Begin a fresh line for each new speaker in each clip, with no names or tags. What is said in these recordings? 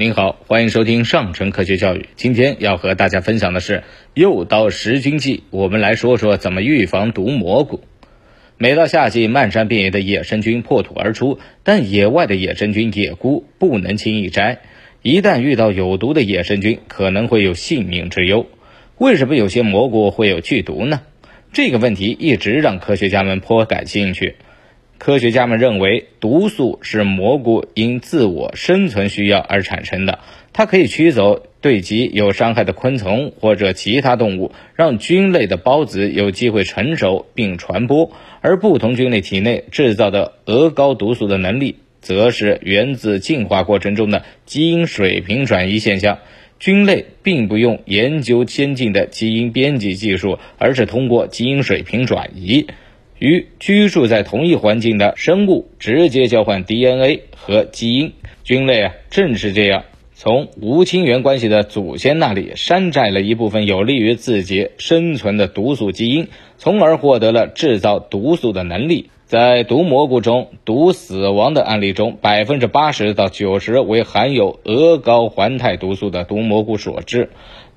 您好，欢迎收听上城科学教育。今天要和大家分享的是诱刀食菌剂，我们来说说怎么预防毒蘑菇。每到夏季，漫山遍野的野生菌破土而出，但野外的野生菌野菇不能轻易摘，一旦遇到有毒的野生菌，可能会有性命之忧。为什么有些蘑菇会有剧毒呢？这个问题一直让科学家们颇感兴趣。科学家们认为，毒素是蘑菇因自我生存需要而产生的，它可以驱走对其有伤害的昆虫或者其他动物，让菌类的孢子有机会成熟并传播。而不同菌类体内制造的鹅膏毒素的能力，则是源自进化过程中的基因水平转移现象。菌类并不用研究先进的基因编辑技术，而是通过基因水平转移。与居住在同一环境的生物直接交换 DNA 和基因，菌类啊正是这样，从无亲缘关系的祖先那里山寨了一部分有利于自己生存的毒素基因，从而获得了制造毒素的能力。在毒蘑菇中，毒死亡的案例中，百分之八十到九十为含有鹅膏环态毒素的毒蘑菇所致。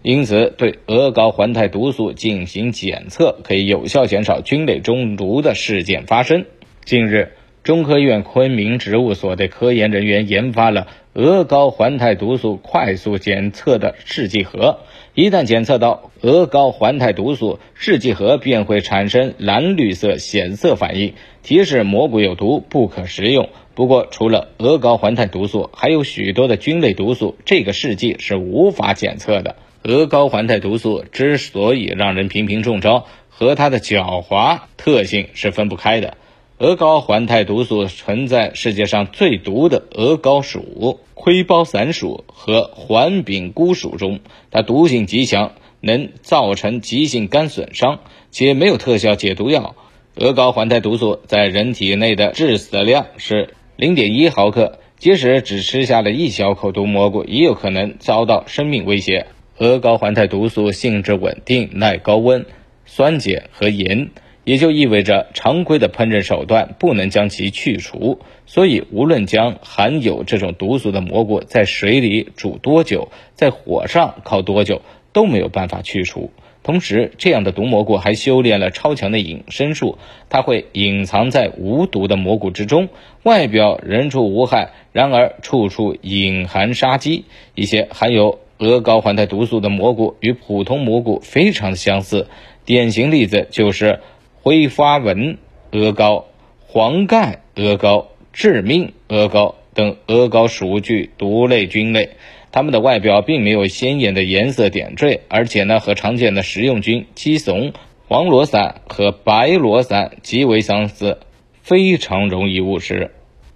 因此，对鹅膏环态毒素进行检测，可以有效减少菌类中毒的事件发生。近日，中科院昆明植物所的科研人员研发了鹅膏环态毒素快速检测的试剂盒。一旦检测到鹅膏环态毒素，试剂盒便会产生蓝绿色显色反应，提示蘑菇有毒，不可食用。不过，除了鹅膏环态毒素，还有许多的菌类毒素，这个试剂是无法检测的。鹅膏环态毒素之所以让人频频中招，和它的狡猾特性是分不开的。鹅膏环态毒素存在世界上最毒的鹅膏属、盔孢伞属和环柄菇属中，它毒性极强，能造成急性肝损伤，且没有特效解毒药。鹅膏环态毒素在人体内的致死量是零点一毫克，即使只吃下了一小口毒蘑菇，也有可能遭到生命威胁。鹅膏环态毒素性质稳定，耐高温、酸碱和盐，也就意味着常规的烹饪手段不能将其去除。所以，无论将含有这种毒素的蘑菇在水里煮多久，在火上烤多久，都没有办法去除。同时，这样的毒蘑菇还修炼了超强的隐身术，它会隐藏在无毒的蘑菇之中，外表人畜无害，然而处处隐含杀机。一些含有鹅膏环带毒素的蘑菇与普通蘑菇非常的相似，典型例子就是灰花纹鹅膏、黄盖鹅膏、致命鹅膏等鹅膏属具毒类菌类。它们的外表并没有鲜艳的颜色点缀，而且呢和常见的食用菌鸡枞、黄裸伞和白裸伞极为相似，非常容易误食。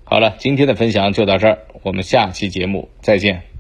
好了，今天的分享就到这儿，我们下期节目再见。